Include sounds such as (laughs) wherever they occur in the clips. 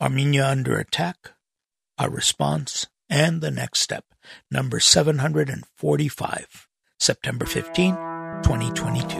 Armenia Under Attack, Our Response, and The Next Step, number 745, September 15, 2022.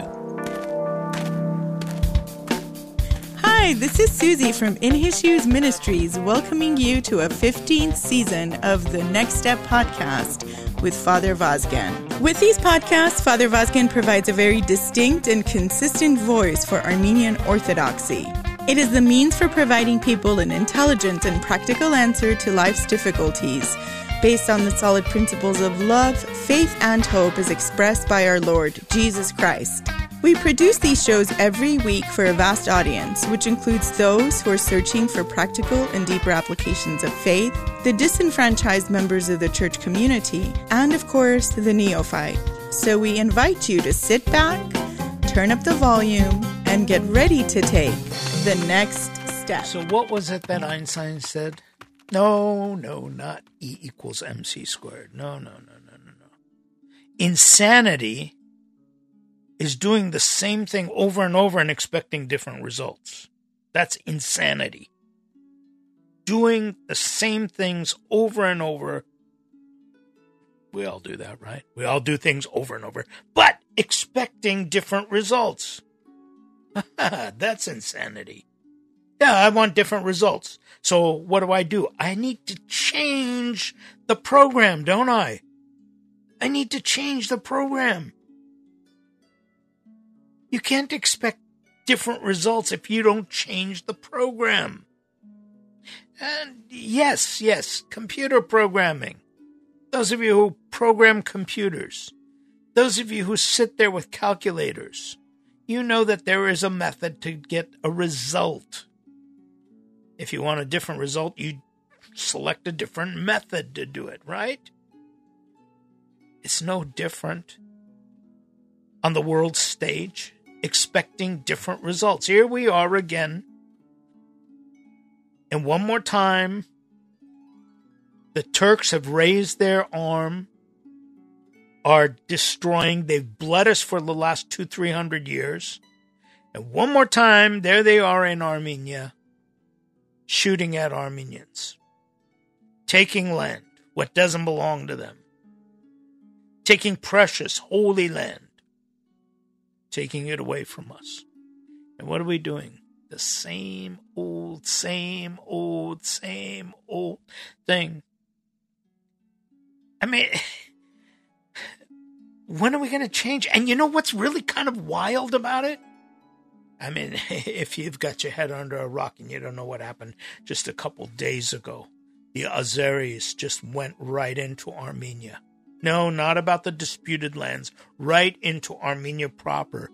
Hi, this is Suzie from In His Shoes Ministries, welcoming you to a 15th season of the Next Step podcast with Father Vazgen. With these podcasts, Father Vazgen provides a very distinct and consistent voice for Armenian Orthodoxy. It is the means for providing people an intelligent and practical answer to life's difficulties based on the solid principles of love, faith, and hope as expressed by our Lord Jesus Christ. We produce these shows every week for a vast audience, which includes those who are searching for practical and deeper applications of faith, the disenfranchised members of the church community, and of course, the neophyte. So we invite you to sit back, turn up the volume, and get ready to take the next step. So, what was it that Einstein said? No, no, not E equals mc squared. No, no, no, no, no, no. Insanity is doing the same thing over and over and expecting different results. That's insanity. Doing the same things over and over. We all do that, right? We all do things over and over, but expecting different results. (laughs) That's insanity. Yeah, I want different results. So what do I do? I need to change the program, don't I? I need to change the program. You can't expect different results if you don't change the program. And yes, yes, computer programming. Those of you who program computers, those of you who sit there with calculators, you know that there is a method to get a result. If you want a different result, you select a different method to do it, right? It's no different on the world stage, expecting different results. Here we are again. And one more time, the Turks have raised their arm are destroying. They've bled us for the last two, three hundred years. And one more time, there they are in Armenia, shooting at Armenians, taking land, what doesn't belong to them, taking precious, holy land, taking it away from us. And what are we doing? The same old, same old, same old thing. I mean, (laughs) when are we going to change? And you know what's really kind of wild about it? I mean, (laughs) if you've got your head under a rock and you don't know what happened just a couple days ago, the Azeris just went right into Armenia. No, not about the disputed lands, right into Armenia proper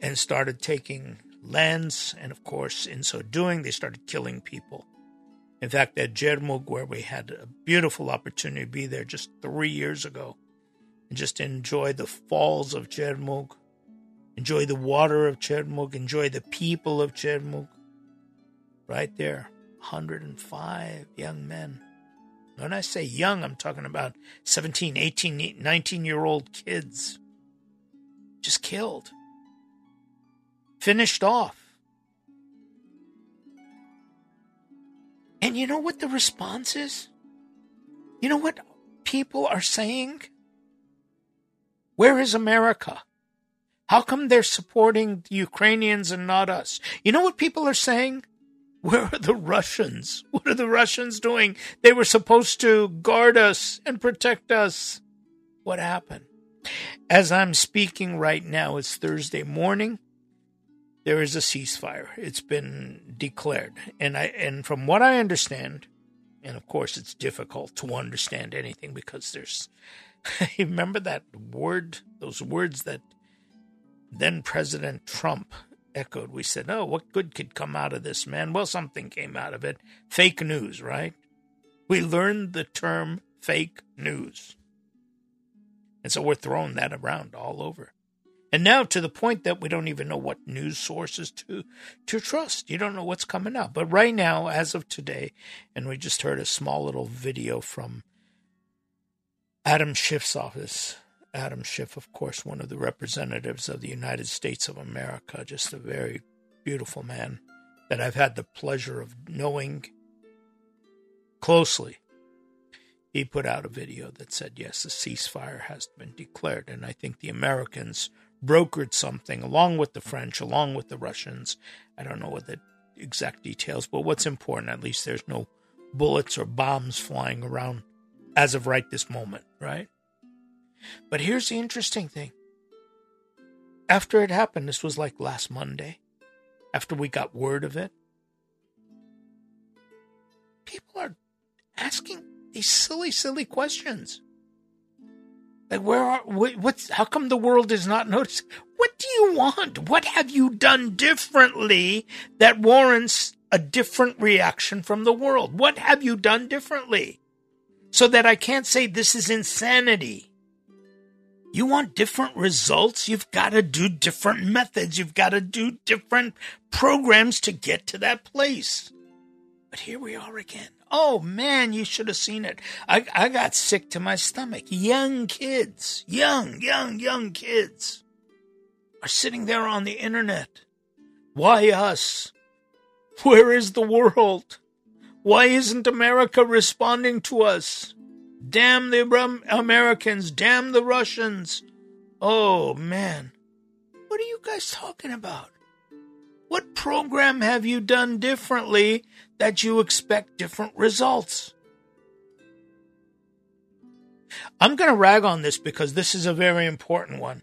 and started taking lands. And of course, in so doing, they started killing people. In fact, at Jermug, where we had a beautiful opportunity to be there just three years ago, and just enjoy the falls of Chermug, enjoy the water of Chermug, enjoy the people of Chermug. Right there, 105 young men. When I say young, I'm talking about 17, 18, 19 year old kids. Just killed. Finished off. And you know what the response is? You know what people are saying? Where is America? How come they're supporting the Ukrainians and not us? You know what people are saying? Where are the Russians? What are the Russians doing? They were supposed to guard us and protect us. What happened? As I'm speaking right now, it's Thursday morning. There is a ceasefire. It's been declared. And I and from what I understand, and of course it's difficult to understand anything because there's (laughs) remember that word, those words that then President Trump echoed. We said, Oh, what good could come out of this, man? Well, something came out of it. Fake news, right? We learned the term fake news. And so we're throwing that around all over. And now to the point that we don't even know what news sources to to trust. You don't know what's coming out. But right now, as of today, and we just heard a small little video from Adam Schiff's office. Adam Schiff, of course, one of the representatives of the United States of America, just a very beautiful man, that I've had the pleasure of knowing closely, he put out a video that said, yes, a ceasefire has been declared. And I think the Americans brokered something along with the French, along with the Russians. I don't know what the exact details, but what's important, at least there's no bullets or bombs flying around as of right this moment, right? But here's the interesting thing. After it happened, this was like last Monday, after we got word of it, people are asking these silly, silly questions. Like, where are, what's, how come the world is not noticing? What do you want? What have you done differently that warrants a different reaction from the world? What have you done differently? So that I can't say this is insanity. You want different results? You've got to do different methods. You've got to do different programs to get to that place. But here we are again. Oh man, you should have seen it. I, I got sick to my stomach. Young kids, young, young, young kids are sitting there on the internet. Why us? Where is the world? Why isn't America responding to us? Damn the Americans, damn the Russians. Oh man. What are you guys talking about? What program have you done differently that you expect different results? I'm going to rag on this because this is a very important one.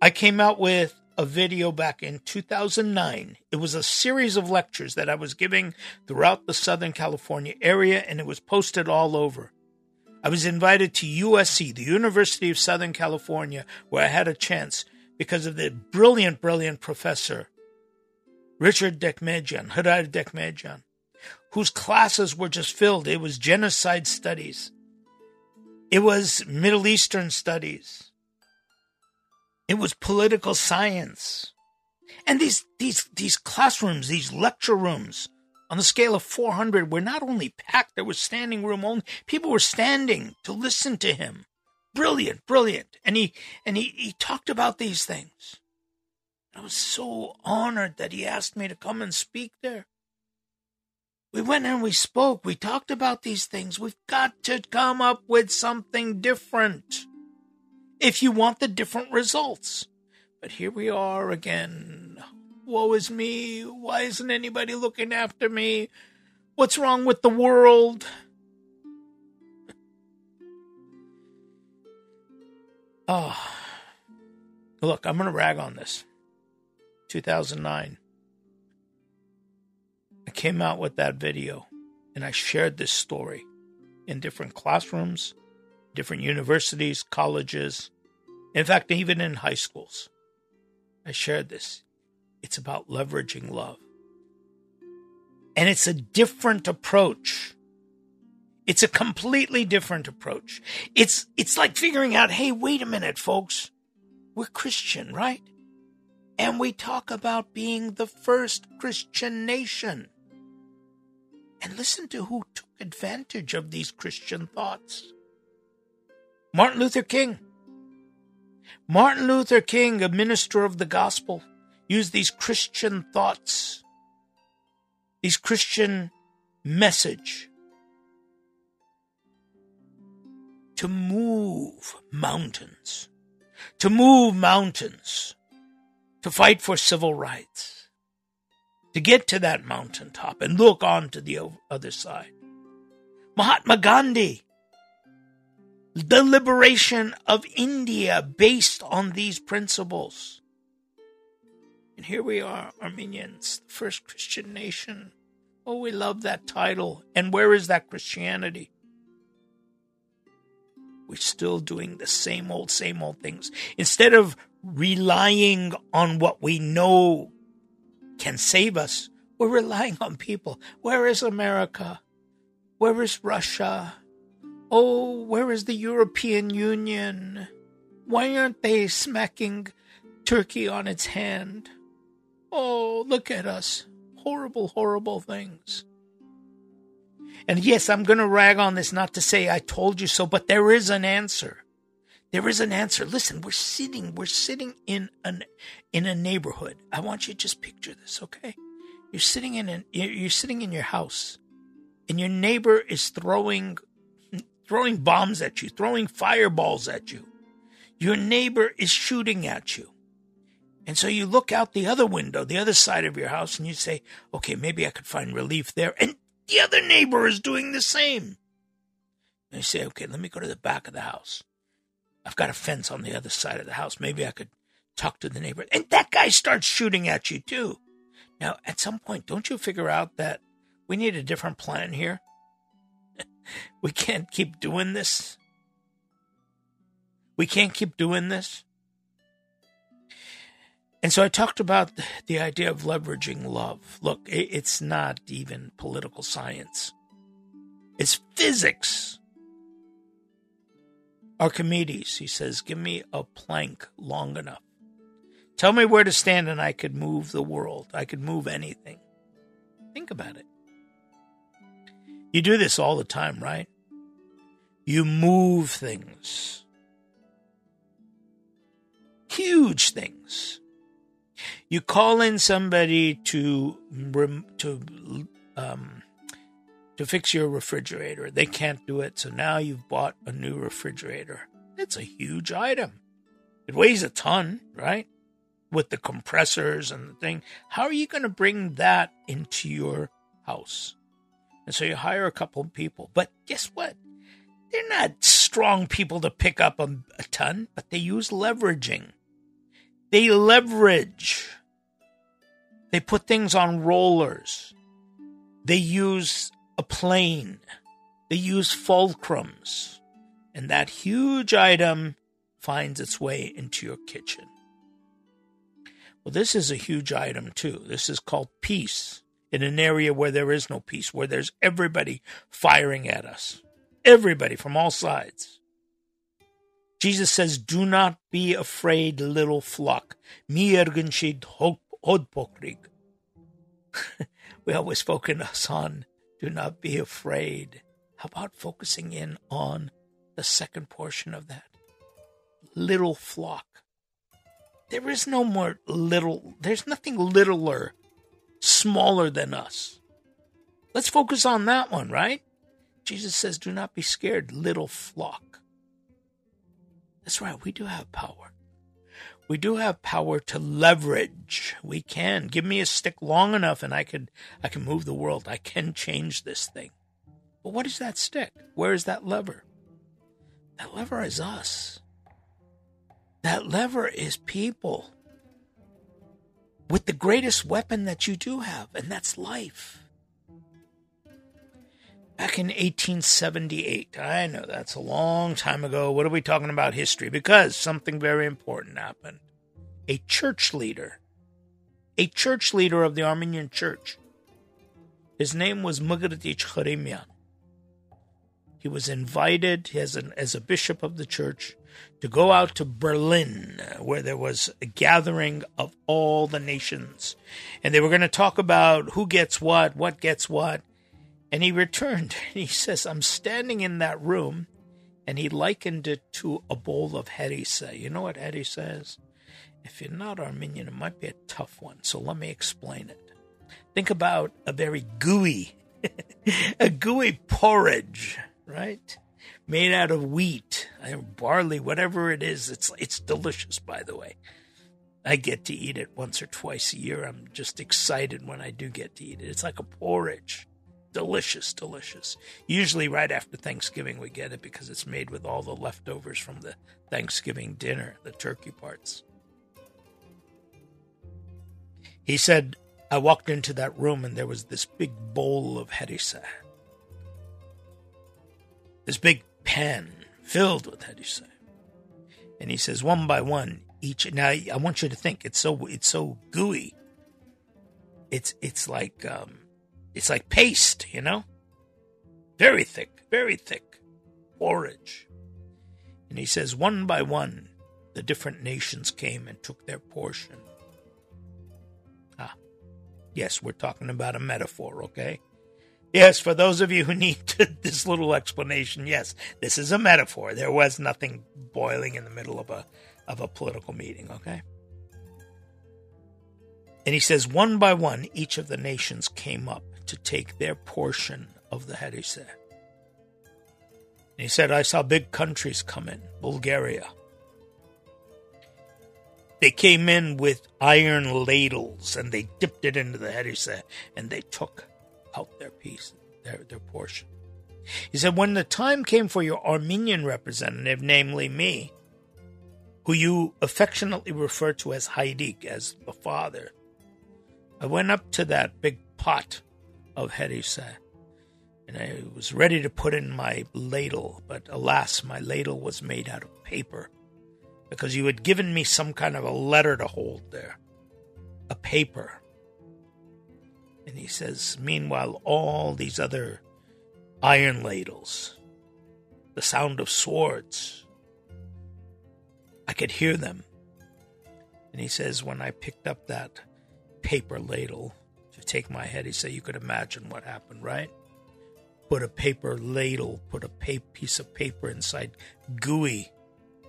I came out with a video back in 2009. It was a series of lectures that I was giving throughout the Southern California area, and it was posted all over. I was invited to USC, the University of Southern California, where I had a chance because of the brilliant, brilliant professor, Richard Dekmejian, Hrair Dekmejian, whose classes were just filled. It was genocide studies. It was Middle Eastern studies. It was political science. And these, these, these classrooms, these lecture rooms, on the scale of 400 were not only packed, there was standing room only. People were standing to listen to him. Brilliant, brilliant. And he, and he, he talked about these things. I was so honored that he asked me to come and speak there. We went and we spoke. We talked about these things. We've got to come up with something different if you want the different results. But here we are again. Woe is me. Why isn't anybody looking after me? What's wrong with the world? Oh. (sighs) Look, I'm going to rag on this. 2009. I came out with that video and I shared this story in different classrooms, different universities, colleges, in fact, even in high schools. I shared this. It's about leveraging love. And it's a different approach. It's a completely different approach. It's it's like figuring out, hey, wait a minute, folks. We're Christian, right? And we talk about being the first Christian nation. And listen to who took advantage of these Christian thoughts. Martin Luther King. Martin Luther King, a minister of the gospel, used these Christian thoughts, these Christian message to move mountains, to move mountains to fight for civil rights, to get to that mountaintop and look on to the other side. Mahatma Gandhi, the liberation of India based on these principles. And here we are, Armenians, the first Christian nation. Oh, we love that title. And where is that Christianity? We're still doing the same old, same old things. Instead of relying on what we know can save us. We're relying on people. Where is America? Where is Russia? Oh, where is the European Union? Why aren't they smacking Turkey on its hand? Oh, look at us. Horrible, horrible things. And yes, I'm going to rag on this not to say I told you so, but there is an answer. There is an answer. Listen, we're sitting, we're sitting in an in a neighborhood. I want you to just picture this, okay? You're sitting in an, you're sitting in your house, and your neighbor is throwing throwing bombs at you, throwing fireballs at you. Your neighbor is shooting at you. And so you look out the other window, the other side of your house, and you say, okay, maybe I could find relief there. And the other neighbor is doing the same. And you say, okay, let me go to the back of the house. I've got a fence on the other side of the house. Maybe I could talk to the neighbor. And that guy starts shooting at you too. Now, at some point, don't you figure out that we need a different plan here? (laughs) we can't keep doing this. We can't keep doing this. And so I talked about the idea of leveraging love. Look, it's not even political science, it's physics. Archimedes, he says, give me a plank long enough. Tell me where to stand and I could move the world. I could move anything. Think about it. You do this all the time, right? You move things. Huge things. You call in somebody to to um, to fix your refrigerator. They can't do it, so now you've bought a new refrigerator. It's a huge item. It weighs a ton, right? With the compressors and the thing. How are you going to bring that into your house? And so you hire a couple of people. But guess what? They're not strong people to pick up a, a ton, but they use leveraging. They leverage. They put things on rollers. They use a plane. They use fulcrums. And that huge item finds its way into your kitchen. Well, this is a huge item, too. This is called peace in an area where there is no peace, where there's everybody firing at us. Everybody from all sides. Jesus says, Do not be afraid, little flock. (laughs) we always focus on do not be afraid. How about focusing in on the second portion of that? Little flock. There is no more little, there's nothing littler, smaller than us. Let's focus on that one, right? Jesus says, Do not be scared, little flock. That's right, we do have power. We do have power to leverage. We can. Give me a stick long enough and I could I can move the world. I can change this thing. But what is that stick? Where is that lever? That lever is us. That lever is people. With the greatest weapon that you do have, and that's life. Back in 1878, I know that's a long time ago. What are we talking about history? Because something very important happened. A church leader, a church leader of the Armenian church, his name was Mugradich Khrimian. He was invited as, an, as a bishop of the church to go out to Berlin, where there was a gathering of all the nations. And they were going to talk about who gets what, what gets what. And he returned and he says, I'm standing in that room. And he likened it to a bowl of harissa. You know what harissa is? If you're not Armenian, it might be a tough one. So let me explain it. Think about a very gooey, (laughs) a gooey porridge, right? Made out of wheat, and barley, whatever it is. It's it's delicious, by the way. I get to eat it once or twice a year. I'm just excited when I do get to eat it. It's like a porridge. Delicious, delicious. Usually, right after Thanksgiving, we get it because it's made with all the leftovers from the Thanksgiving dinner, the turkey parts. He said, I walked into that room and there was this big bowl of harissa. This big pan filled with harissa. And he says, one by one, each. Now, I want you to think it's so it's so gooey. It's it's like um, it's like paste, you know? Very thick, very thick porridge. And he says, one by one, the different nations came and took their portion. Ah, yes, we're talking about a metaphor, okay? Yes, for those of you who (laughs) need this little explanation, yes, this is a metaphor. There was nothing boiling in the middle of a of a political meeting, okay? And he says, one by one, each of the nations came up to take their portion of the harissa. And he said, I saw big countries come in, Bulgaria. They came in with iron ladles and they dipped it into the harissa and they took out their piece, their, their portion. He said, When the time came for your Armenian representative, namely me, who you affectionately refer to as Hayrik, as the father, I went up to that big pot of harissa and I was ready to put in my ladle, but alas, my ladle was made out of paper because you had given me some kind of a letter to hold there, a paper. And he says, Meanwhile, all these other iron ladles, the sound of swords. I could hear them. And he says, when I picked up that paper ladle to take my head, he said, you could imagine what happened, right? Put a paper ladle, put a pa- piece of paper inside gooey,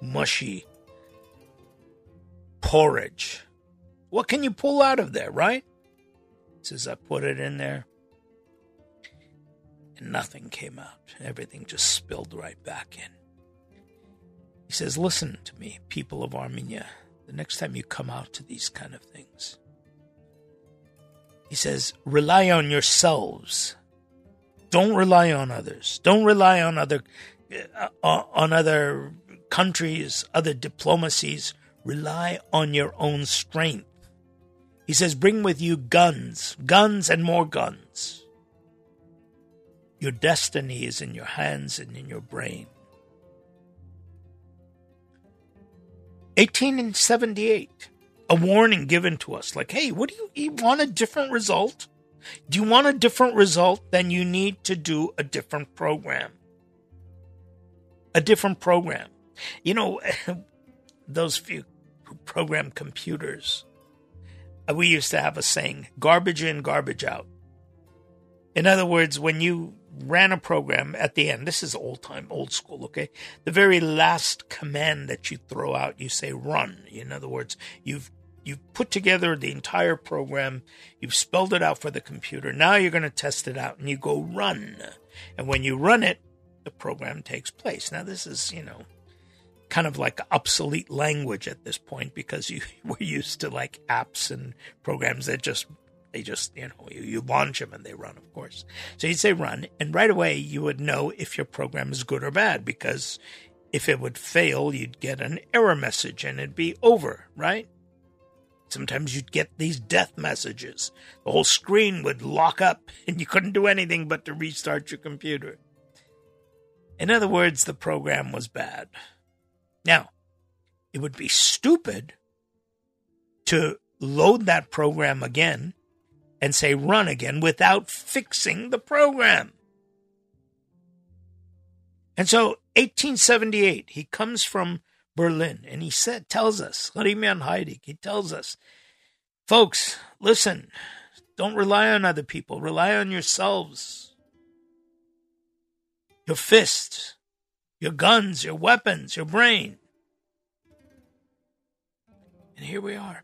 mushy porridge. What can you pull out of there, right? Says, I put it in there and nothing came out. Everything just spilled right back in. He says, Listen to me, people of Armenia, the next time you come out to these kind of things. He says, Rely on yourselves. Don't rely on others. Don't rely on other uh, on other countries, other diplomacies. Rely on your own strength. He says, Bring with you guns, guns and more guns. Your destiny is in your hands and in your brain. 1878, a warning given to us like, hey, what do you, you want a different result? Do you want a different result? Then you need to do a different program. A different program. You know, (laughs) those few who program computers, we used to have a saying garbage in, garbage out. In other words, when you ran a program at the end. This is old time, old school, okay? The very last command that you throw out, you say run. In other words, you've you've put together the entire program, you've spelled it out for the computer. Now you're going to test it out and you go run. And when you run it, the program takes place. Now this is, you know, kind of like obsolete language at this point because you (laughs) we're used to like apps and programs that just they just, you know, you, you launch them and they run, of course. So you'd say run, and right away you would know if your program is good or bad because if it would fail, you'd get an error message and it'd be over, right? Sometimes you'd get these death messages. The whole screen would lock up (laughs) and you couldn't do anything but to restart your computer. In other words, the program was bad. Now, it would be stupid to load that program again and say run again without fixing the program. And so 1878, he comes from Berlin and he said, tells us, Khrimian Hayrik, he tells us, folks, listen, don't rely on other people, rely on yourselves. Your fists, your guns, your weapons, your brain. And here we are,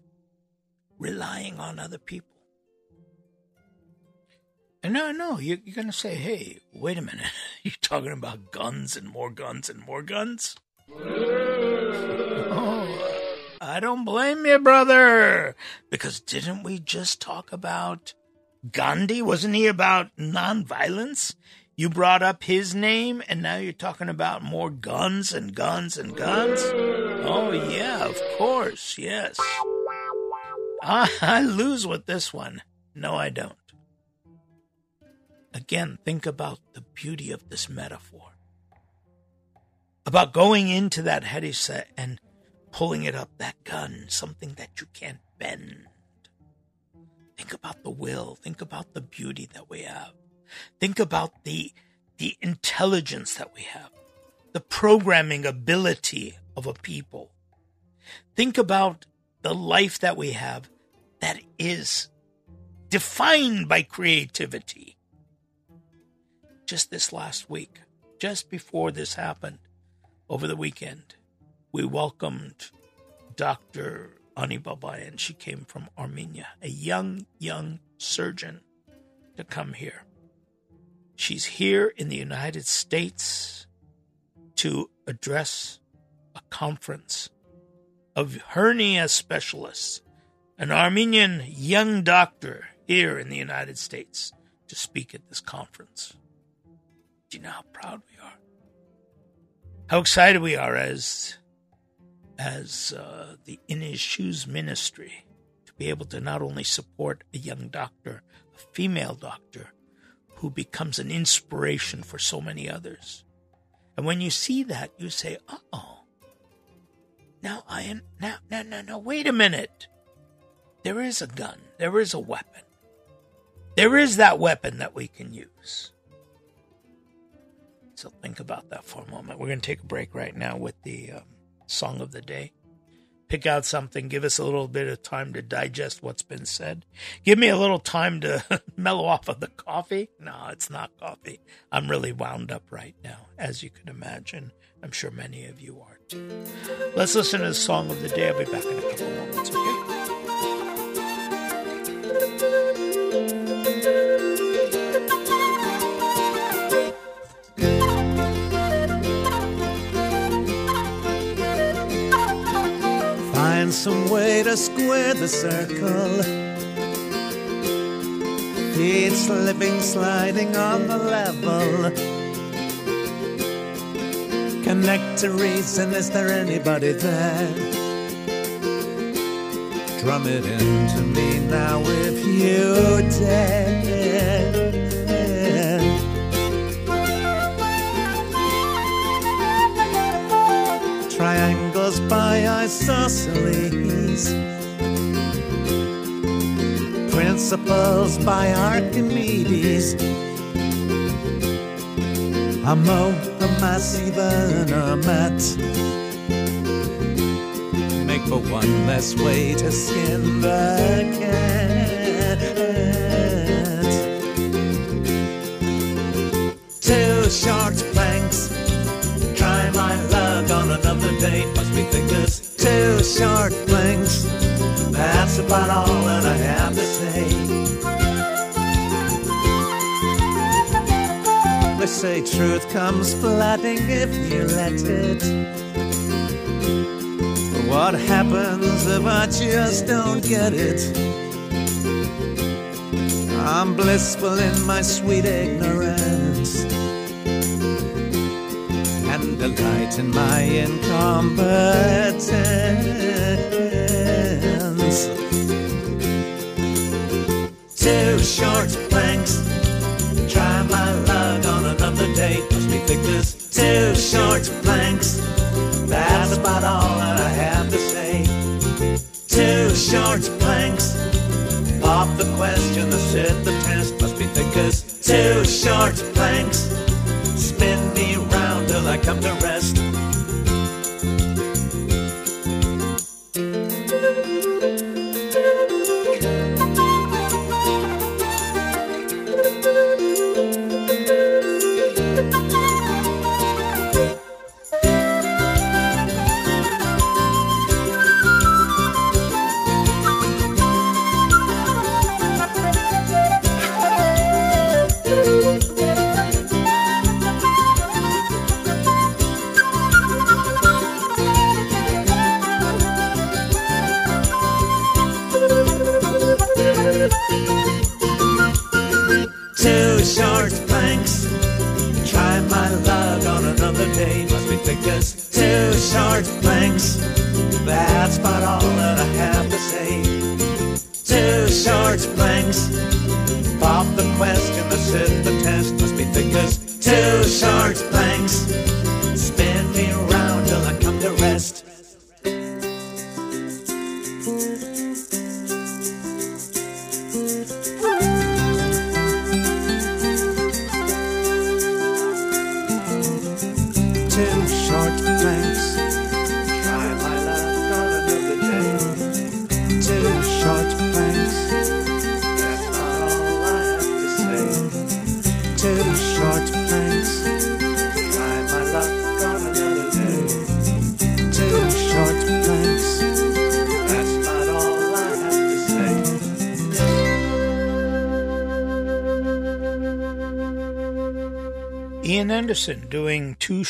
relying on other people. And no, no, you're, you're going to say, hey, wait a minute. (laughs) You're talking about guns and more guns and more guns? (laughs) oh, I don't blame you, brother. Because didn't we just talk about Gandhi? Wasn't he about nonviolence? You brought up his name, and now you're talking about more guns and guns and guns? Oh, yeah, of course, yes. I, I lose with this one. No, I don't. Again, think about the beauty of this metaphor. About going into that harissa and pulling it up, that gun, something that you can't bend. Think about the will. Think about the beauty that we have. Think about the, the intelligence that we have, the programming ability of a people. Think about the life that we have that is defined by creativity just this last week, just before this happened over the weekend, we welcomed Dr. Ani Babayan. She came from Armenia, a young, young surgeon to come here. She's here in the United States to address a conference of hernia specialists, an Armenian young doctor here in the United States to speak at this conference. Do you know how proud we are? How excited we are as as uh, the In His Shoes ministry to be able to not only support a young doctor, a female doctor, who becomes an inspiration for so many others. And when you see that, you say, uh "Oh, now I am now now now now wait a minute. There is a gun. There is a weapon. There is that weapon that we can use." So think about that for a moment. We're going to take a break right now with the um, song of the day. Pick out something, give us a little bit of time to digest what's been said. Give me a little time to (laughs) mellow off of the coffee. No, it's not coffee. I'm really wound up right now, as you can imagine. I'm sure many of you are too. Let's listen to the song of the day. I'll be back in a couple moments, okay? Some way to square the circle. Feet slipping, sliding on the level. Connect to reason, is there anybody there? Drum it into me now if you dare. By isosceles. Principles by Archimedes. Amo, a massive and a mat. Make for one less way to skin the cat. Two short day. Must be thick as two short blinks. That's about all that I have to say. They say truth comes flooding if you let it. But what happens if I just don't get it? I'm blissful in my sweet ignorance and delight in my incompetence. Two short planks. 잠들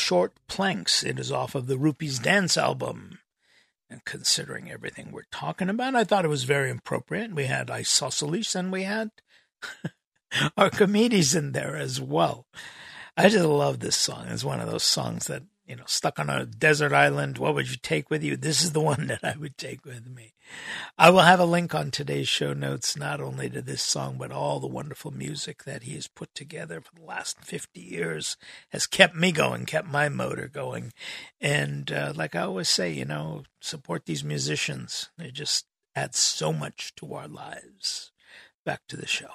short planks. It is off of the Rupi's Dance album. And considering everything we're talking about, I thought it was very appropriate. We had Isosceles and we had (laughs) Archimedes in there as well. I just love this song. It's one of those songs that you know, stuck on a desert island, what would you take with you? This is the (laughs) one that I would take with me. I will have a link on today's show notes, not only to this song, but all the wonderful music that he has put together for the last 50 years has kept me going, kept my motor going. And uh, like I always say, you know, support these musicians. They just add so much to our lives. Back to the show.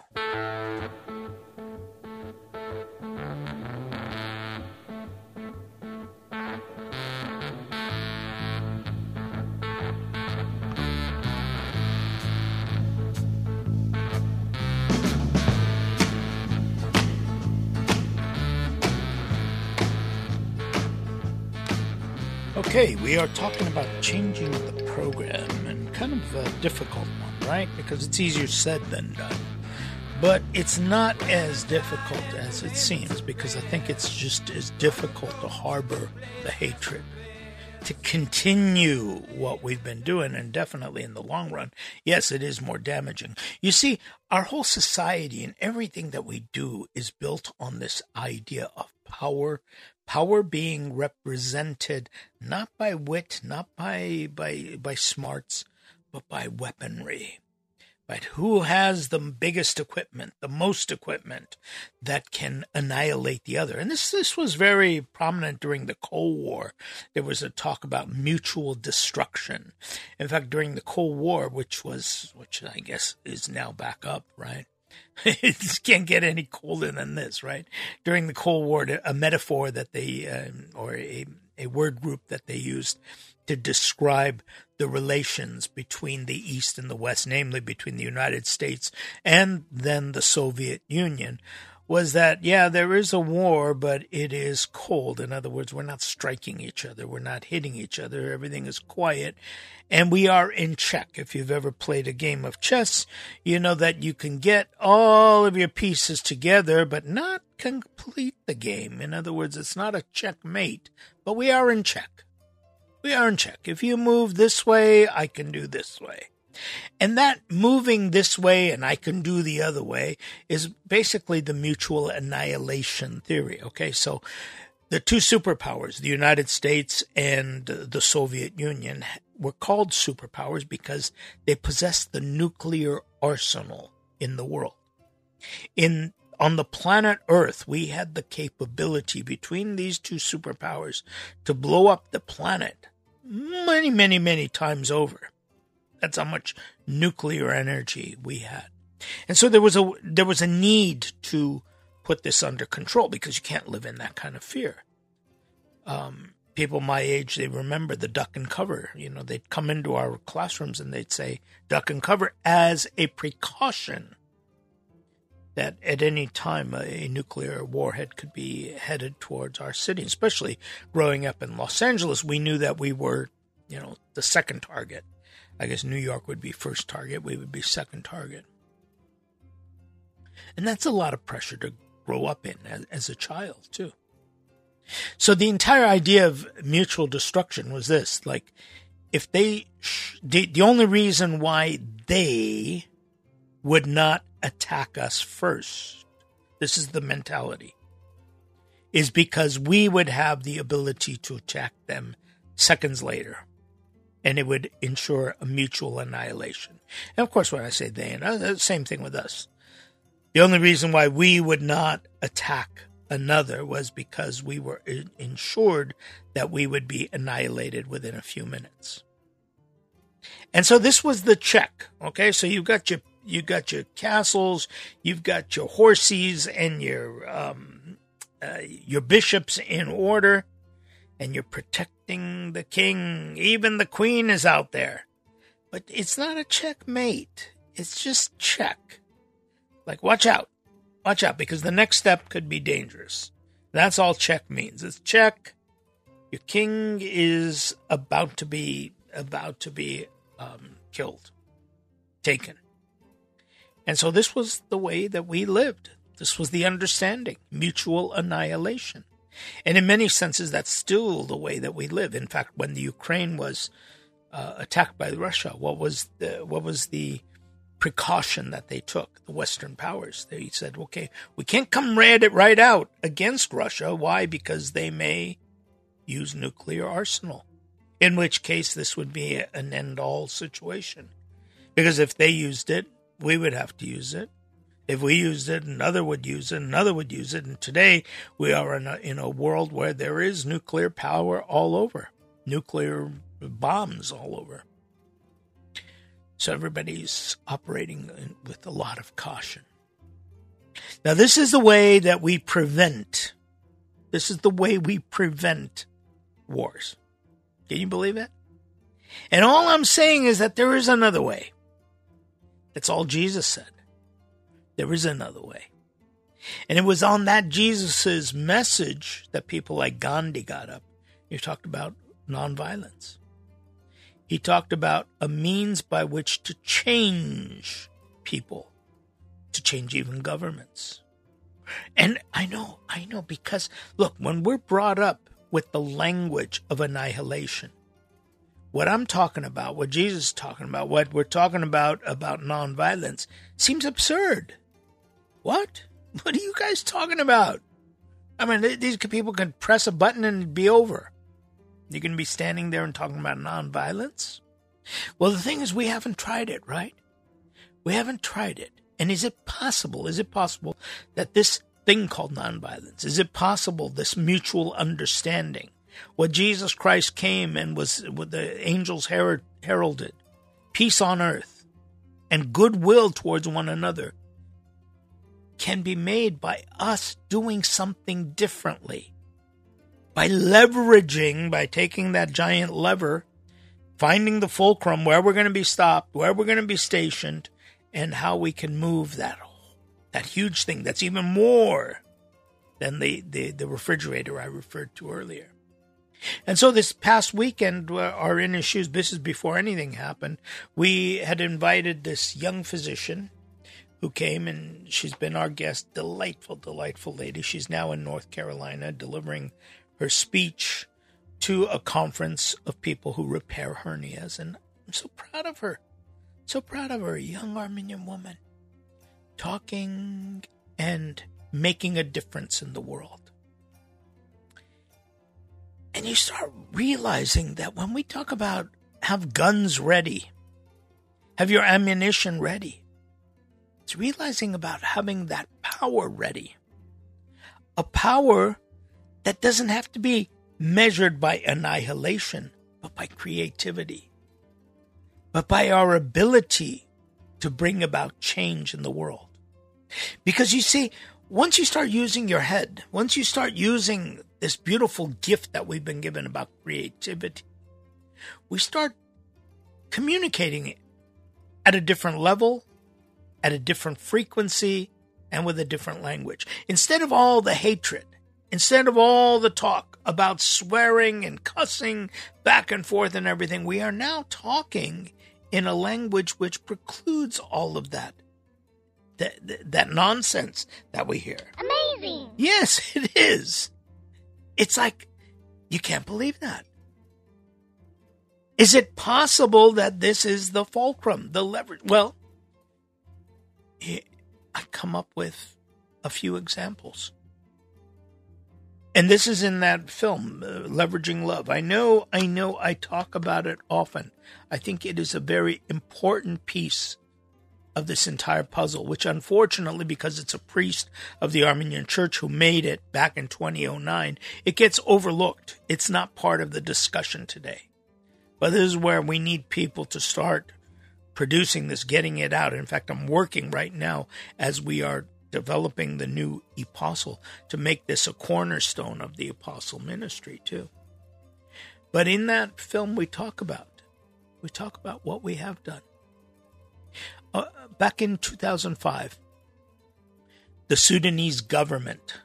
Okay, we are talking about changing the program and kind of a difficult one, right? Because it's easier said than done. But it's not as difficult as it seems because I think it's just as difficult to harbor the hatred, to continue what we've been doing, and definitely in the long run, yes, it is more damaging. You see, our whole society and everything that we do is built on this idea of power, power being represented not by wit, not by by by smarts, but by weaponry. But who has the biggest equipment, the most equipment that can annihilate the other? And this this was very prominent during the Cold War. There was a talk about mutual destruction. In fact, during the Cold War, which was which I guess is now back up, right? (laughs) it can't get any colder than this, right? During the Cold War, a metaphor that they, um, or a, a word group that they used to describe the relations between the East and the West, namely between the United States and then the Soviet Union, was that, yeah, there is a war, but it is cold. In other words, we're not striking each other. We're not hitting each other. Everything is quiet and we are in check. If you've ever played a game of chess, you know that you can get all of your pieces together, but not complete the game. In other words, it's not a checkmate, but we are in check. We are in check. If you move this way, I can do this way. And that moving this way and I can do the other way is basically the mutual annihilation theory. Okay. So the two superpowers, the United States and the Soviet Union, were called superpowers because they possessed the nuclear arsenal in the world. In on the planet Earth, we had the capability between these two superpowers to blow up the planet many, many, many times over. That's how much nuclear energy we had. And so there was a there was a need to put this under control because you can't live in that kind of fear. Um, people my age they remember the duck and cover. You know, they'd come into our classrooms and they'd say duck and cover as a precaution that at any time a nuclear warhead could be headed towards our city. Especially growing up in Los Angeles, we knew that we were, you know, the second target. I guess New York would be first target, we would be second target. And that's a lot of pressure to grow up in as, as a child, too. So the entire idea of mutual destruction was this like, if they, the, the only reason why they would not attack us first, this is the mentality, is because we would have the ability to attack them seconds later and it would ensure a mutual annihilation. And of course, when I say they, and uh, the same thing with us. The only reason why we would not attack another was because we were ensured that we would be annihilated within a few minutes. And so this was the check. Okay, so you've got your you got your castles, you've got your horses and your um, uh, your bishops in order, and you're protecting the king. Even the queen is out there. But it's not a checkmate. It's just check. Like, watch out. Watch out, because the next step could be dangerous. That's all check means. It's check. Your king is about to be about to be um, killed, taken. And so this was the way that we lived. This was the understanding, mutual annihilation. And in many senses, that's still the way that we live. In fact, when the Ukraine was uh, attacked by Russia, what was the what was the precaution that they took? The Western powers they said, "Okay, we can't come right right out against Russia. Why? Because they may use nuclear arsenal. In which case, this would be an end all situation. Because if they used it, we would have to use it. If we used it, another would use it, another would use it. And today we are in a, in a world where there is nuclear power all over, nuclear bombs all over. So everybody's operating with a lot of caution. Now, this is the way that we prevent, this is the way we prevent wars. Can you believe it? And all I'm saying is that there is another way. That's all Jesus said. There is another way. And it was on that Jesus' message that people like Gandhi got up. He talked about nonviolence. He talked about a means by which to change people, to change even governments. And I know, I know, because look, when we're brought up with the language of annihilation. What I'm talking about, what Jesus is talking about, what we're talking about about nonviolence seems absurd. What? (laughs) What are you guys talking about? I mean, these people can press a button and be over. You're going to be standing there and talking about nonviolence? Well, the thing is, we haven't tried it, right? We haven't tried it. And is it possible? Is it possible that this thing called nonviolence? Is it possible this mutual understanding? What Jesus Christ came and was what the angels heralded peace on earth and goodwill towards one another can be made by us doing something differently. By leveraging, by taking that giant lever, finding the fulcrum where we're going to be stopped, where we're going to be stationed, and how we can move that that huge thing that's even more than the, the, the refrigerator I referred to earlier. And so this past weekend, uh, our in shoes, this is before anything happened, we had invited this young physician who came and she's been our guest. Delightful, delightful lady. She's now in North Carolina delivering her speech to a conference of people who repair hernias. And I'm so proud of her. So proud of her, a young Armenian woman talking and making a difference in the world. And you start realizing that when we talk about have guns ready, have your ammunition ready, it's realizing about having that power ready. A power that doesn't have to be measured by annihilation, but by creativity, but by our ability to bring about change in the world. Because you see, once you start using your head, once you start using this beautiful gift that we've been given about creativity, we start communicating it at a different level, at a different frequency, and with a different language. Instead of all the hatred, instead of all the talk about swearing and cussing back and forth and everything, we are now talking in a language which precludes all of that. That, that nonsense that we hear. Amazing. Yes, (laughs) it is. It's like, you can't believe that. Is it possible that this is the fulcrum, the leverage? Well, I come up with a few examples. And this is in that film, uh, Leveraging Love. I know, I know I talk about it often. I think it is a very important piece of this entire puzzle, which unfortunately, because it's a priest of the Armenian church who made it back in 2009, it gets overlooked. It's not part of the discussion today. But this is where we need people to start producing this, getting it out. In fact, I'm working right now as we are developing the new apostle to make this a cornerstone of the apostle ministry too. But in that film we talk about we talk about what we have done. Uh, back in 2005, the Sudanese government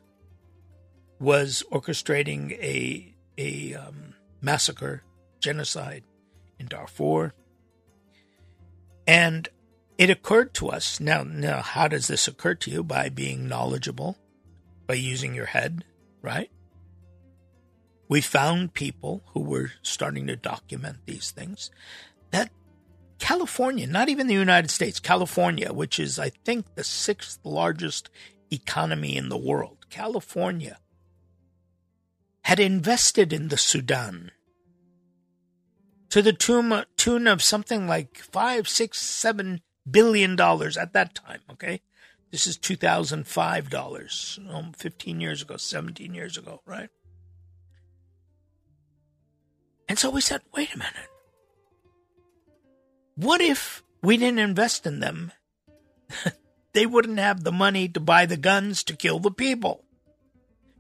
was orchestrating a a um, massacre, genocide in Darfur, and it occurred to us now, now, how does this occur to you? By being knowledgeable, by using your head, right? We found people who were starting to document these things. That California, not even the United States, California, which is, I think, the sixth largest economy in the world, California had invested in the Sudan to the tune, tune of something like five, six, seven billion dollars at that time. Okay, this is two thousand five dollars, um, fifteen years ago, seventeen years ago, right? And so we said, wait a minute. What if we didn't invest in them? (laughs) they wouldn't have the money to buy the guns to kill the people.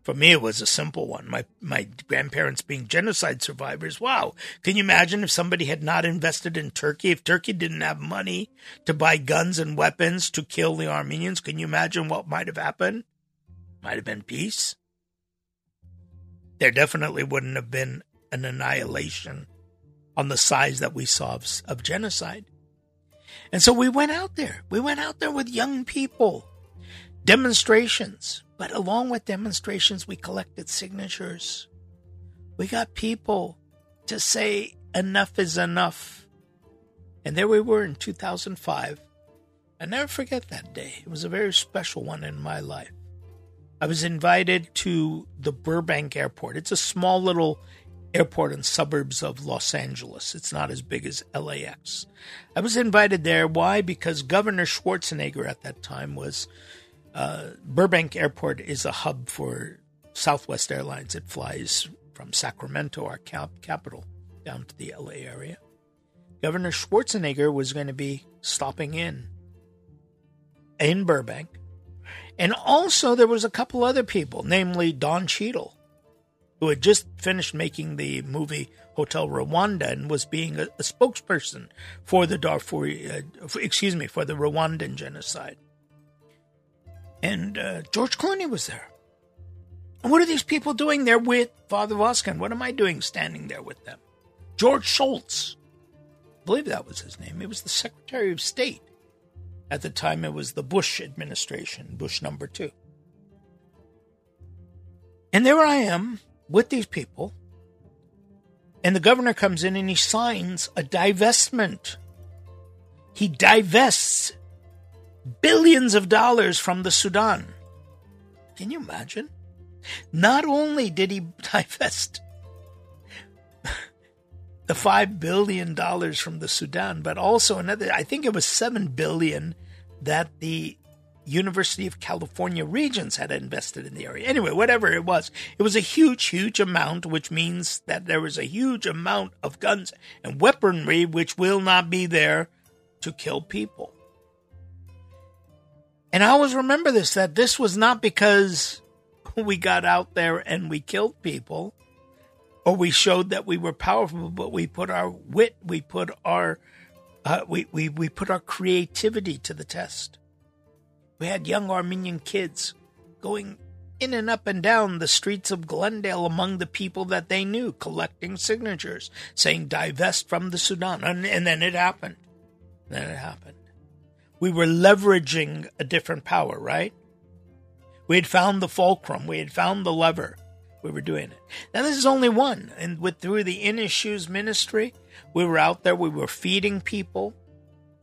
For me, it was a simple one. My my grandparents being genocide survivors. Wow, can you imagine if somebody had not invested in Turkey? If Turkey didn't have money to buy guns and weapons to kill the Armenians, can you imagine what might have happened? Might have been peace. There definitely wouldn't have been an annihilation on the size that we saw of, of genocide. And so we went out there. We went out there with young people, demonstrations, but along with demonstrations, we collected signatures. We got people to say enough is enough. And there we were in 2005. I never forget that day. It was a very special one in my life. I was invited to the Burbank Airport. It's a small little airport in suburbs of Los Angeles. It's not as big as LAX. I was invited there. Why? Because Governor Schwarzenegger at that time was uh, Burbank Airport is a hub for Southwest Airlines. It flies from Sacramento, our cap- capital, down to the LA area. Governor Schwarzenegger was going to be stopping in in Burbank. And also, there was a couple other people, namely Don Cheadle, who had just finished making the movie Hotel Rwanda and was being a, a spokesperson for the Darfur, uh, excuse me, for the Rwandan genocide. And uh, George Clooney was there. And what are these people doing there with Father Vazgen? What am I doing standing there with them? George Schultz, I believe that was his name. It was the Secretary of State. At the time, it was the Bush administration, Bush number two. And there I am with these people. And the governor comes in and he signs a divestment. He divests billions of dollars from the Sudan. Can you imagine? Not only did he (laughs) divest the $5 billion from the Sudan, but also another, I think it was 7 billion that the University of California Regents had invested in the area. Anyway, whatever it was, it was a huge, huge amount, which means that there was a huge amount of guns and weaponry which will not be there to kill people. And I always remember this that this was not because we got out there and we killed people or we showed that we were powerful, but we put our wit, we put our uh, we, we, we put our creativity to the test. We had young Armenian kids going in and up and down the streets of Glendale among the people that they knew, collecting signatures, saying divest from the Sudan. And, and then it happened. Then it happened we were leveraging a different power, right? We had found the fulcrum, we had found the lever. We were doing it. Now this is only one, and with through the In His Shoes ministry, we were out there. We were feeding people,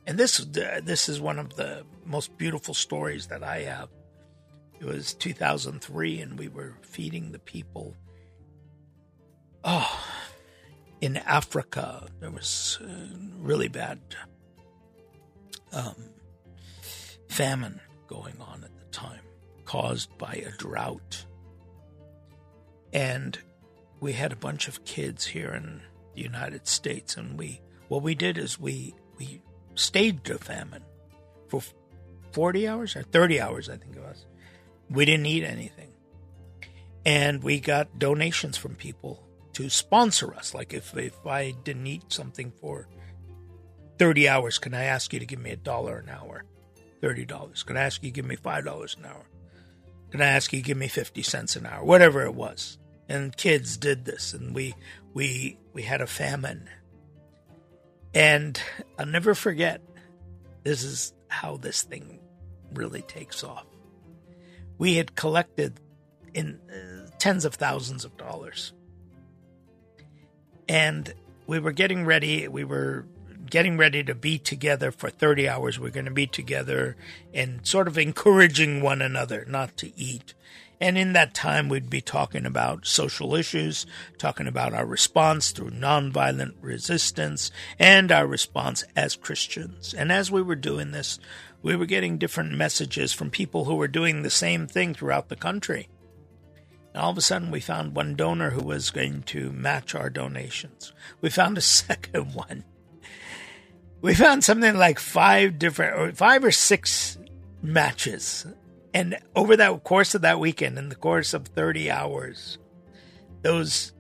and this this is one of the most beautiful stories that I have. It was 2003, and we were feeding the people. Oh, in Africa, there was uh, really bad um, famine going on at the time caused by a drought. And we had a bunch of kids here in the United States, and we what we did is we we staged a famine for 40 hours or 30 hours, I think it was. We didn't eat anything. And we got donations from people to sponsor us. Like if, if I didn't eat something for 30 hours, can I ask you to give me a dollar an hour? $30. Can I ask you give me $5 an hour? Can I ask you give me 50 cents an hour? Whatever it was. And kids did this and we we we had a famine. And I'll never forget this is how this thing really takes off. We had collected in uh, tens of thousands of dollars. And we were getting ready. We were getting ready to be together for 30 hours. We're going to be together and sort of encouraging one another not to eat. And in that time, we'd be talking about social issues, talking about our response through nonviolent resistance, and our response as Christians. And as we were doing this, we were getting different messages from people who were doing the same thing throughout the country. And all of a sudden, we found one donor who was going to match our donations. We found a (laughs) second one we found something like five different, or five or six matches. And over that course of that weekend, in the course of 30 hours, those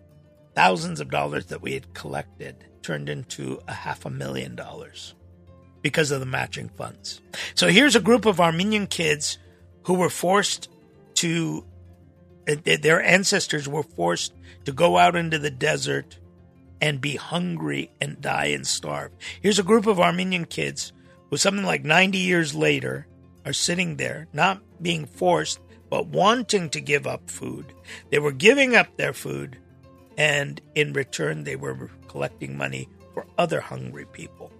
thousands of dollars that we had collected turned into a half a million dollars because of the matching funds. So here's a group of Armenian kids who were forced to, their ancestors were forced to go out into the desert and be hungry and die and starve. Here's a group of Armenian kids who, something like 90 years later, are sitting there, not being forced, but wanting to give up food. They were giving up their food, and in return, they were collecting money for other hungry people.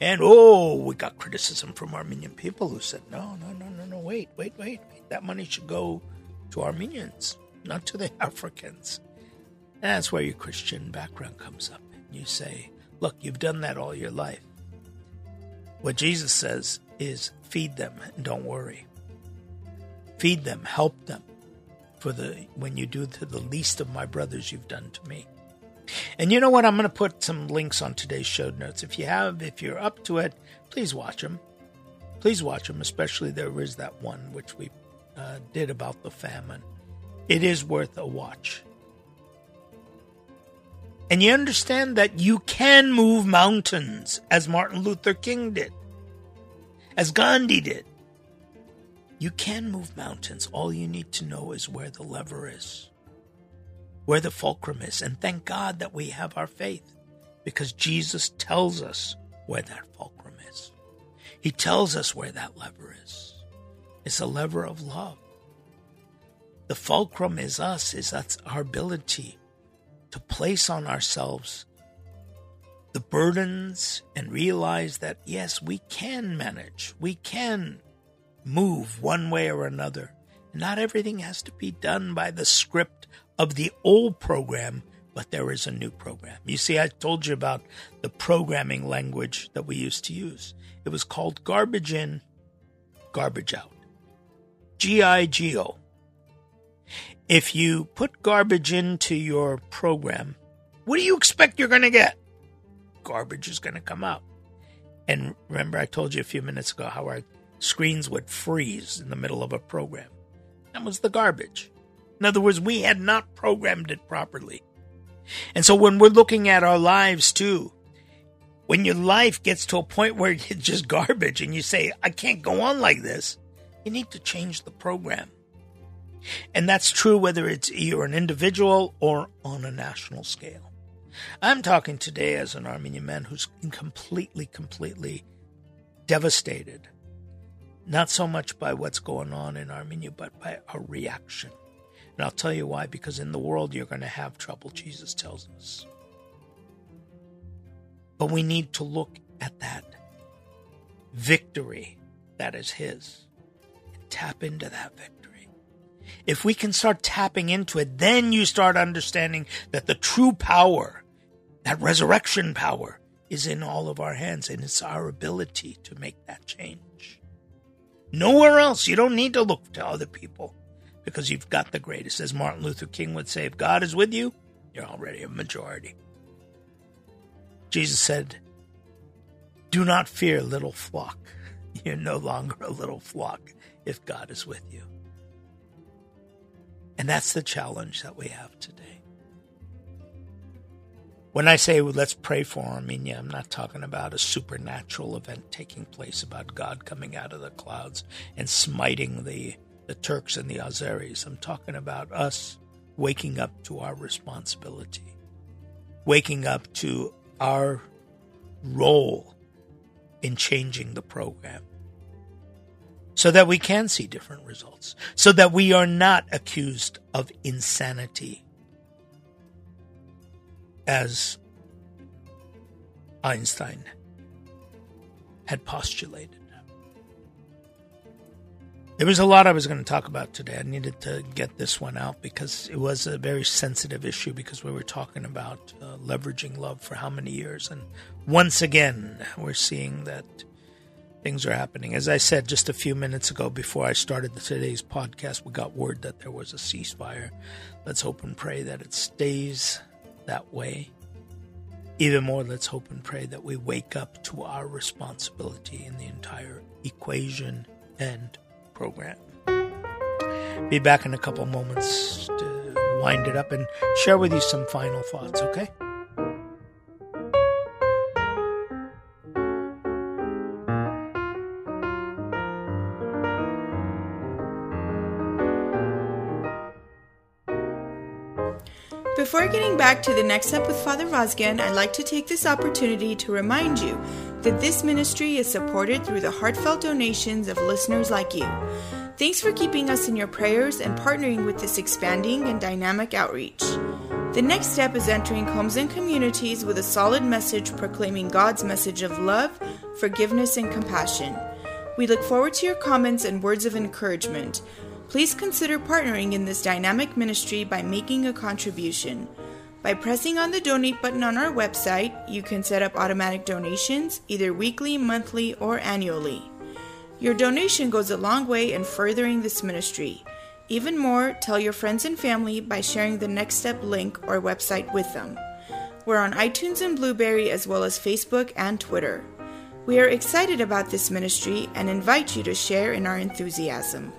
And oh, we got criticism from Armenian people who said, no, no, no, no, no, wait, wait, wait, wait. That money should go to Armenians, not to the (laughs) Africans. That's where your Christian background comes up. You say, Look, you've done that all your life. What Jesus says is feed them and don't worry. Feed them, help them. For the when you do to the least of my brothers you've done to me. And you know what? I'm going to put some links on today's show notes. If you have, if you're up to it, please watch them. Please watch them, especially there is that one which we uh, did about the famine. It is worth a watch. And you understand that you can move mountains as Martin Luther King did, as Gandhi did. You can move mountains. All you need to know is where the lever is, where the fulcrum is. And thank God that we have our faith because Jesus tells us where that fulcrum is. He tells us where that lever is. It's a lever of love. The fulcrum is us, is that's our ability to place on ourselves the burdens and realize that, yes, we can manage, we can move one way or another. Not everything has to be done by the script of the old program, but there is a new program. You see, I told you about the programming language that we used to use. It was called garbage in, garbage out. G I G O. If you put garbage into your program, what do you expect you're going to get? Garbage is going to come out. And remember, I told you a few minutes ago how our screens would freeze in the middle of a program. That was the garbage. In other words, we had not programmed it properly. And so when we're looking at our lives too, when your life gets to a point where (laughs) it's just garbage and you say, I can't go on like this, you need to change the program. And that's true whether it's you're an individual or on a national scale. I'm talking today as an Armenian man who's completely, completely devastated. Not so much by what's going on in Armenia, but by a reaction. And I'll tell you why, because in the world you're going to have trouble, Jesus tells us. But we need to look at that victory that is His and tap into that victory. If we can start tapping into it, then you start understanding that the true power, that resurrection power, is in all of our hands and it's our ability to make that change. Nowhere else. You don't need to look to other people because you've got the greatest. As Martin Luther King would say, if God is with you, you're already a majority. Jesus said, Do not fear, little flock. (laughs) You're no longer a little flock if God is with you. And that's the challenge that we have today. When I say well, let's pray for Armenia, I'm not talking about a supernatural event taking place about God coming out of the clouds and smiting the, the Turks and the Azeris. I'm talking about us waking up to our responsibility, waking up to our role in changing the program so that we can see different results, so that we are not accused of insanity as Einstein had postulated. There was a lot I was going to talk about today. I needed to get this one out because it was a very sensitive issue because we were talking about uh, leveraging love for how many years. And once again, we're seeing that things are happening. As I said just a few minutes ago before I started today's podcast, we got word that there was a ceasefire. Let's hope and pray that it stays that way. Even more, let's hope and pray that we wake up to our responsibility in the entire equation and program. Be back in a couple moments to wind it up and share with you some final thoughts, okay? Before getting back to the next step with Father Vazgen, I'd like to take this opportunity to remind you that this ministry is supported through the heartfelt donations of listeners like you. Thanks for keeping us in your prayers and partnering with this expanding and dynamic outreach. The next step is entering homes and communities with a solid message proclaiming God's message of love, forgiveness, and compassion. We look forward to your comments and words of encouragement. Please consider partnering in this dynamic ministry by making a contribution. By pressing on the donate button on our website, you can set up automatic donations either weekly, monthly, or annually. Your donation goes a long way in furthering this ministry. Even more, tell your friends and family by sharing the Next Step link or website with them. We're on iTunes and Blubrry as well as Facebook and Twitter. We are excited about this ministry and invite you to share in our enthusiasm.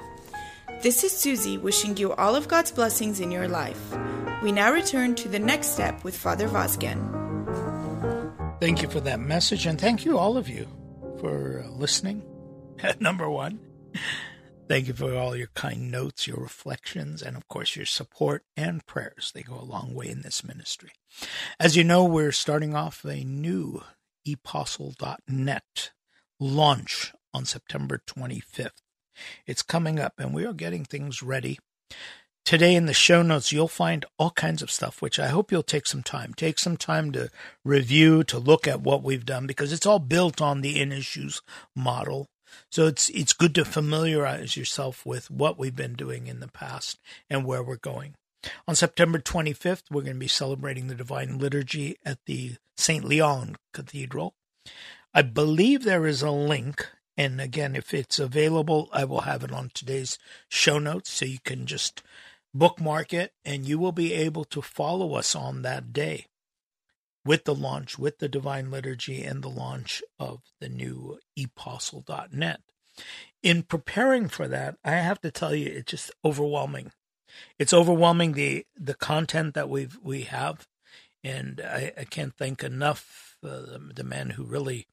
This is Suzie wishing you all of God's blessings in your life. We now return to the next step with Father Vazgen. Thank you for that message, and thank you, all of you, for uh, listening. (laughs) Number one, thank you for all your kind notes, your reflections, and of course, your support and prayers. They go a long way in this ministry. As you know, we're starting off a new epostle.net launch on September 25th. It's coming up, and we are getting things ready. Today in the show notes, you'll find all kinds of stuff, which I hope you'll take some time. Take some time to review, to look at what we've done, because it's all built on the In His Shoes model. So it's it's good to familiarize yourself with what we've been doing in the past and where we're going. On September 25th, we're going to be celebrating the Divine Liturgy at the St. Leon Cathedral. I believe there is a link and again, if it's available, I will have it on today's show notes so you can just bookmark it and you will be able to follow us on that day with the launch, with the Divine Liturgy and the launch of the new epostle.net. In preparing for that, I have to tell you, it's just overwhelming. It's overwhelming the the content that we've we have, and I, I can't thank enough uh, the, the man who really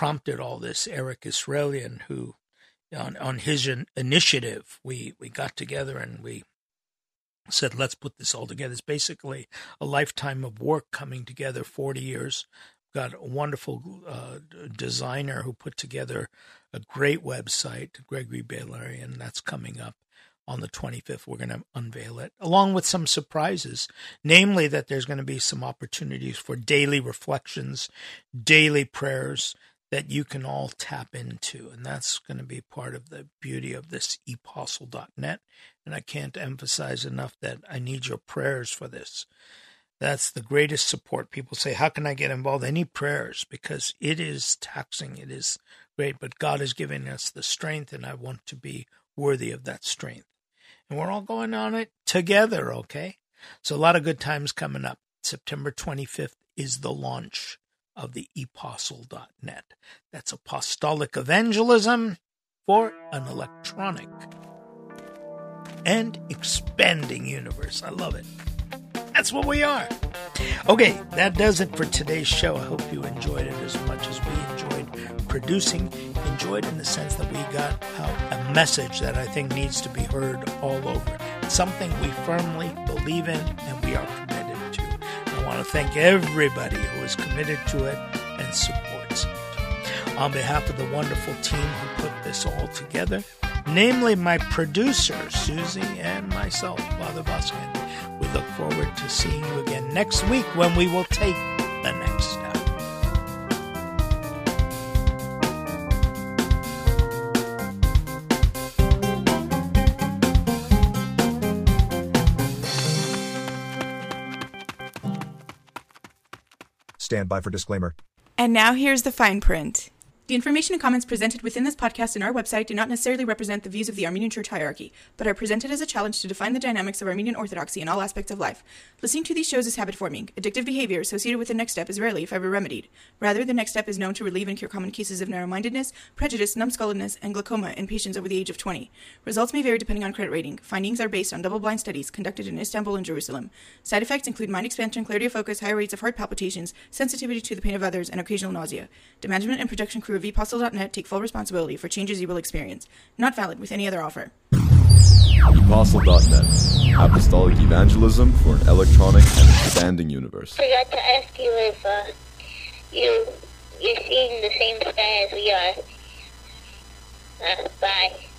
prompted all this, Eric Israelian, who on, on his initiative, we, we got together and we said, let's put this all together. It's basically a lifetime of work coming together, 40 years. Got a wonderful uh, designer who put together a great website, Gregory Baylor, and that's coming up on the 25th. We're going to unveil it, along with some surprises, namely that there's going to be some opportunities for daily reflections, daily prayers, that you can all tap into. And that's going to be part of the beauty of this epostle.net. And I can't emphasize enough that I need your prayers for this. That's the greatest support. People say, How can I get involved? Any prayers because it is taxing. It is great, but God is giving us the strength, and I want to be worthy of that strength. And we're all going on it together, okay? So, a lot of good times coming up. September 25th is the launch of the epostle.net. That's apostolic evangelism for an electronic and expanding universe. I love it. That's what we are. Okay, that does it for today's show. I hope you enjoyed it as much as we enjoyed producing. Enjoyed in the sense that we got out a message that I think needs to be heard all over. Something we firmly believe in and we are committed to thank everybody who is committed to it and supports it. on behalf of the wonderful team who put this all together, namely my producer, Suzie, and myself, Father Vazgen. We look forward to seeing you again next week when we will take the next Stand by for disclaimer. And now here's the fine print. The information and comments presented within this podcast and our website do not necessarily represent the views of the Armenian Church hierarchy, but are presented as a challenge to define the dynamics of Armenian Orthodoxy in all aspects of life. Listening to these shows is habit forming. Addictive behavior associated with the next step is rarely, if ever, remedied. Rather, the next step is known to relieve and cure common cases of narrow mindedness, prejudice, numbskulledness, and glaucoma in patients over the age of 20. Results may vary depending on credit rating. Findings are based on double blind studies conducted in Istanbul and Jerusalem. Side effects include mind expansion, clarity of focus, higher rates of heart palpitations, sensitivity to the pain of others, and occasional nausea. The management and production crew of epostle.net take full responsibility for changes you will experience. Not valid with any other offer. Epostle.net Apostolic Evangelism for an electronic and expanding universe. forgot to ask you if uh, you you're seeing the same sky as we are. Uh, bye.